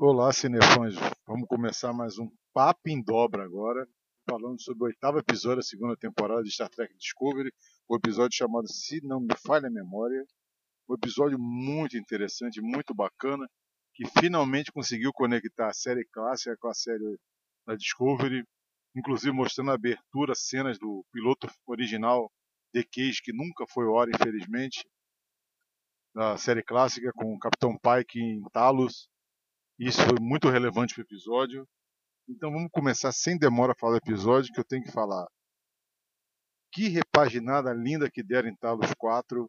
Olá, cinefãs. Vamos começar mais um Papo em Dobra agora, falando sobre o oitavo episódio da segunda temporada de Star Trek Discovery, o episódio chamado Se Não Me Falha a Memória. Um episódio muito interessante, muito bacana, que finalmente conseguiu conectar a série clássica com a série da Discovery, inclusive mostrando a abertura, cenas do piloto original The Cage, que nunca foi hora, infelizmente, da série clássica, com o Capitão Pike em Talos. Isso foi muito relevante para o episódio. Então vamos começar sem demora a falar do episódio, que eu tenho que falar. Que repaginada linda que deram em Talos 4.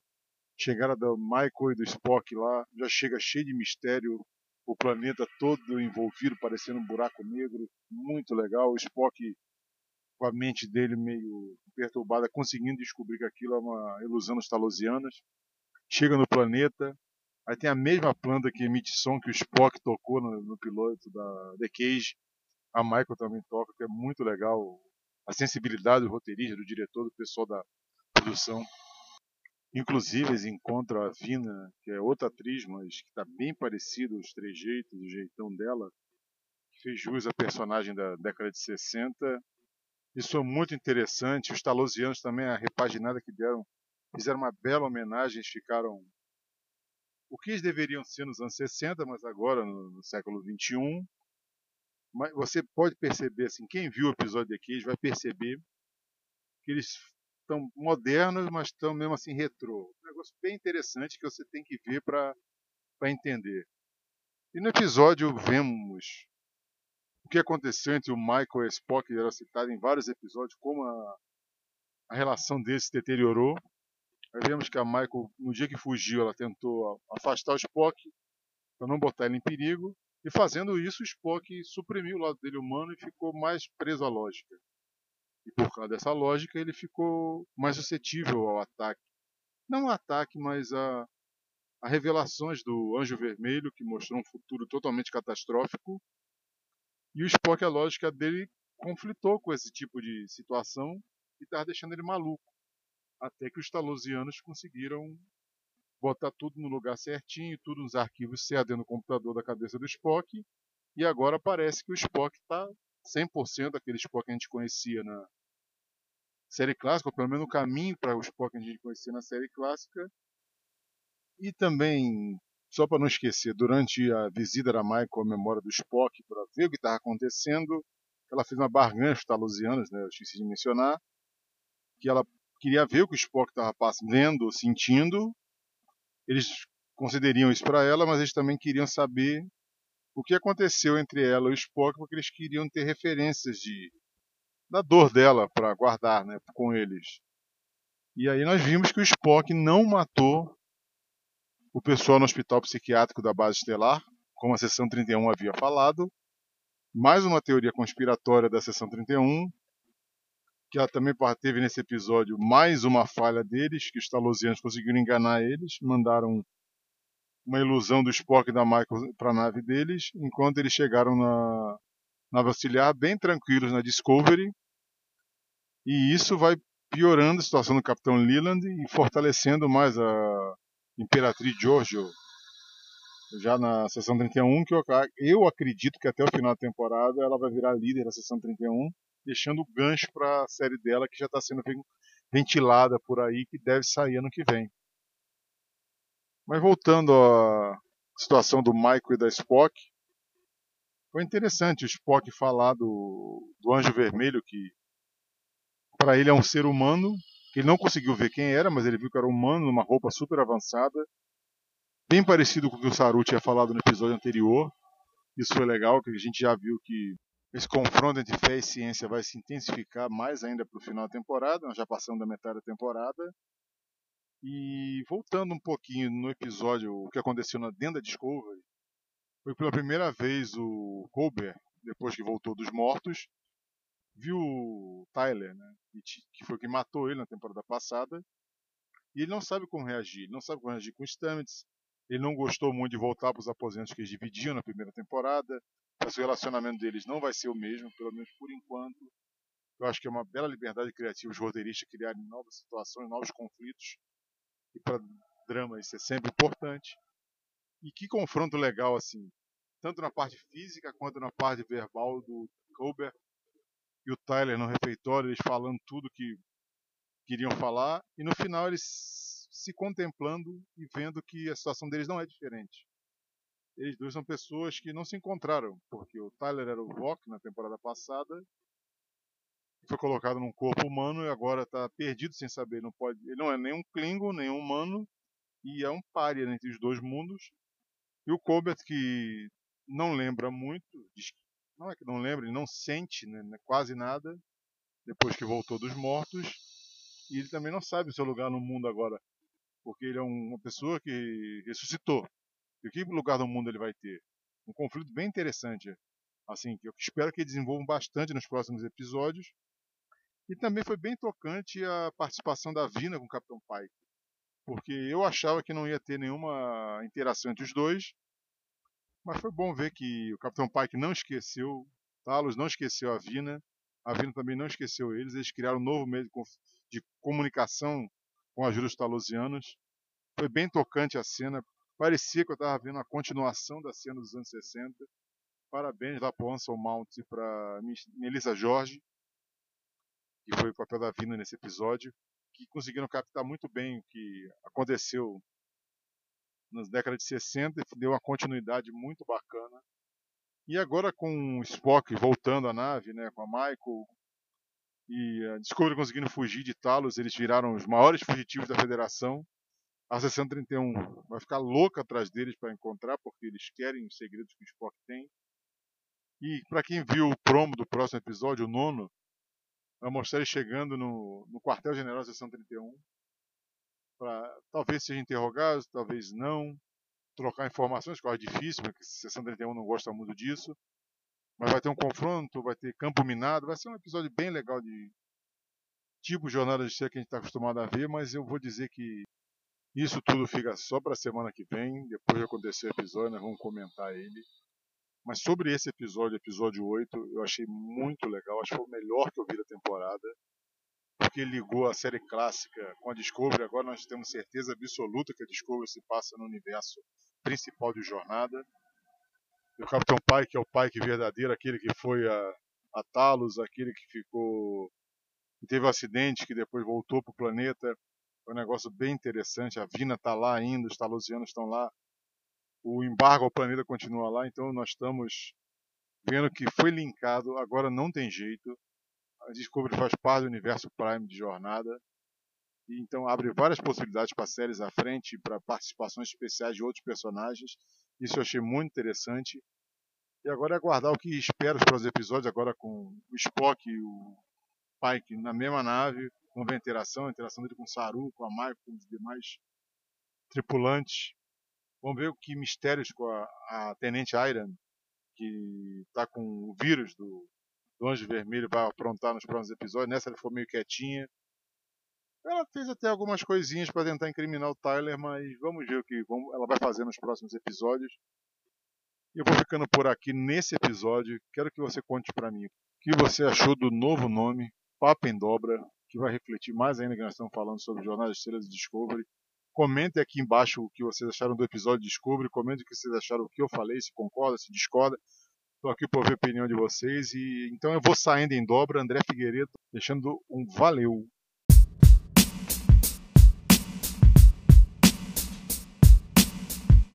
Chegada do Michael e do Spock lá, já chega cheio de mistério, o planeta todo envolvido, parecendo um buraco negro, muito legal. O Spock, com a mente dele meio perturbada, conseguindo descobrir que aquilo é uma ilusão dos talosianas. Chega no planeta, aí tem a mesma planta que emite som que o Spock tocou no, no piloto da The Cage. A Michael também toca, que é muito legal. A sensibilidade do roteirista, do diretor, do pessoal da produção. Inclusive, eles encontram a Vina, que é outra atriz, mas que está bem parecida os trejeitos, o jeitão dela, que fez jus à personagem da década de 60. Isso é muito interessante. Os talosianos também, a repaginada que deram, fizeram uma bela homenagem, ficaram o que deveriam ser nos anos 60, mas agora no, no século 21. Mas você pode perceber, assim, quem viu o episódio aqui vai perceber que eles estão modernos, mas estão mesmo assim retrô. Um negócio bem interessante que você tem que ver para entender. E no episódio vemos o que aconteceu entre o Michael e o Spock, que era citado em vários episódios, como a, a relação deles se deteriorou. Vemos que a Michael, no dia que fugiu, ela tentou afastar o Spock para não botar ele em perigo. E fazendo isso, o Spock suprimiu o lado dele humano e ficou mais preso à lógica. E por causa dessa lógica, ele ficou mais suscetível ao ataque. Não ao ataque, mas a, a revelações do Anjo Vermelho, que mostrou um futuro totalmente catastrófico. E o Spock, a lógica dele conflitou com esse tipo de situação e estava deixando ele maluco até que os talosianos conseguiram botar tudo no lugar certinho, tudo nos arquivos C dentro do computador da cabeça do Spock, e agora parece que o Spock está 100% daquele Spock que a gente conhecia na série clássica, ou pelo menos no caminho para o Spock que a gente conhecia na série clássica. E também, só para não esquecer, durante a visita da Michael à memória do Spock, para ver o que estava acontecendo, ela fez uma barganha com os talosianos, né, eu esqueci de mencionar, que ela queria ver o que o Spock estava vendo, sentindo. Eles concederiam isso para ela, mas eles também queriam saber o que aconteceu entre ela e o Spock, porque eles queriam ter referências de da dor dela para guardar, né, com eles. E aí nós vimos que o Spock não matou o pessoal no hospital psiquiátrico da base estelar, como a seção 31 havia falado. Mais uma teoria conspiratória da seção 31, que também teve nesse episódio mais uma falha deles, que os talosianos conseguiram enganar eles, mandaram uma ilusão do Spock e da Michael para a nave deles, enquanto eles chegaram na nave auxiliar bem tranquilos na Discovery. E isso vai piorando a situação do Capitão Leland e fortalecendo mais a Imperatriz Giorgio já na sessão 31, que eu, eu acredito que até o final da temporada ela vai virar líder da sessão 31 deixando o gancho para a série dela que já está sendo ventilada por aí, que deve sair ano que vem. Mas voltando à situação do Michael e da Spock, foi interessante o Spock falar do, do Anjo Vermelho, que para ele é um ser humano, que ele não conseguiu ver quem era, mas ele viu que era humano, numa roupa super avançada, bem parecido com o que o Saru tinha falado no episódio anterior. Isso foi legal, que a gente já viu que esse confronto entre fé e ciência vai se intensificar mais ainda para o final da temporada, nós já passamos da metade da temporada. E voltando um pouquinho no episódio, o que aconteceu na dentro da Discovery, foi pela primeira vez o Colbert, depois que voltou dos mortos, viu o Tyler, né, que foi quem matou ele na temporada passada, e ele não sabe como reagir, ele não sabe como reagir com o Stamets, ele não gostou muito de voltar para os aposentos que eles dividiam na primeira temporada, mas o relacionamento deles não vai ser o mesmo, pelo menos por enquanto. Eu acho que é uma bela liberdade criativa os roteiristas criarem novas situações, novos conflitos. E para drama isso é sempre importante. E que confronto legal assim. tanto na parte física quanto na parte verbal do Colbert e o Tyler no refeitório, eles falando tudo que queriam falar, e no final eles se contemplando e vendo que a situação deles não é diferente. Eles dois são pessoas que não se encontraram, porque o Tyler era o Vok na temporada passada, foi colocado num corpo humano e agora está perdido sem saber, não pode, ele não é nem um Klingon, nem um humano, e é um pária entre os dois mundos. E o Colbert, que não lembra muito, não é que não lembra, ele não sente né, né, quase nada depois que voltou dos mortos, e ele também não sabe o seu lugar no mundo agora, porque ele é uma pessoa que ressuscitou. E que lugar no mundo ele vai ter? Um conflito bem interessante, assim, que eu espero que desenvolvam bastante nos próximos episódios. E também foi bem tocante a participação da Vina com o Capitão Pike porque eu achava que não ia ter nenhuma interação entre os dois, mas foi bom ver que o Capitão Pike não esqueceu Talos, não esqueceu a Vina, a Vina também não esqueceu eles, eles criaram um novo meio de comunicação com a ajuda dos talosianos. Foi bem tocante a cena, parecia que eu estava vendo a continuação da cena dos anos 60. Parabéns lá para o Ansel Mount e para Melissa Jorge, que foi o papel da Vina nesse episódio que conseguiram captar muito bem o que aconteceu nas décadas de 60 e deu uma continuidade muito bacana. E agora com o Spock voltando à nave, né, com a Michael e a Discovery conseguindo fugir de Talos, eles viraram os maiores fugitivos da Federação. A 631 vai ficar louca atrás deles para encontrar, porque eles querem os segredos que o Spock tem. E para quem viu o promo do próximo episódio, o nono, vai mostrar ele chegando no, no quartel-general da seção 31 para talvez seja interrogado, talvez não, trocar informações, que é difícil, porque a seção 31 não gosta muito disso. Mas vai ter um confronto, vai ter campo minado, vai ser um episódio bem legal de tipo jornada de ser que a gente está acostumado a ver, mas eu vou dizer que isso tudo fica só para a semana que vem, depois de acontecer o episódio, nós vamos comentar ele. Mas sobre esse episódio, episódio 8, eu achei muito legal. Acho que foi o melhor que eu vi da temporada. Porque ligou a série clássica com a Discovery. Agora nós temos certeza absoluta que a Discovery se passa no universo principal de Jornada. E o Capitão Pike é o Pike verdadeiro, aquele que foi a, a Talos, aquele que ficou. que teve um acidente, que depois voltou para o planeta. Foi um negócio bem interessante. A Vina está lá ainda, os Talosianos estão lá o embargo ao planeta continua lá, então nós estamos vendo que foi linkado, agora não tem jeito. A Discovery faz parte do universo Prime de jornada. E então abre várias possibilidades para séries à frente, para participações especiais de outros personagens. Isso eu achei muito interessante. E agora é aguardar o que espero para os episódios, agora com o Spock e o Pike na mesma nave, com a interação, a interação dele com o Saru, com a Mai, com os demais tripulantes. Vamos ver o que mistérios com a, a Tenente Iron, que está com o vírus do, do Anjo Vermelho, vai aprontar nos próximos episódios. Nessa ela ficou meio quietinha. Ela fez até algumas coisinhas para tentar incriminar o Tyler, mas vamos ver o que ela vai fazer nos próximos episódios. Eu vou ficando por aqui nesse episódio. Quero que você conte para mim o que você achou do novo nome, Papo em Dobra, que vai refletir mais ainda que nós estamos falando sobre Jornal das Estrelas e Discovery. Comentem aqui embaixo o que vocês acharam do episódio Descobre. Comentem o que vocês acharam do que eu falei, se concorda, se discorda. Estou aqui para ouvir a opinião de vocês. E então eu vou saindo em dobra. André Figueiredo, deixando um valeu.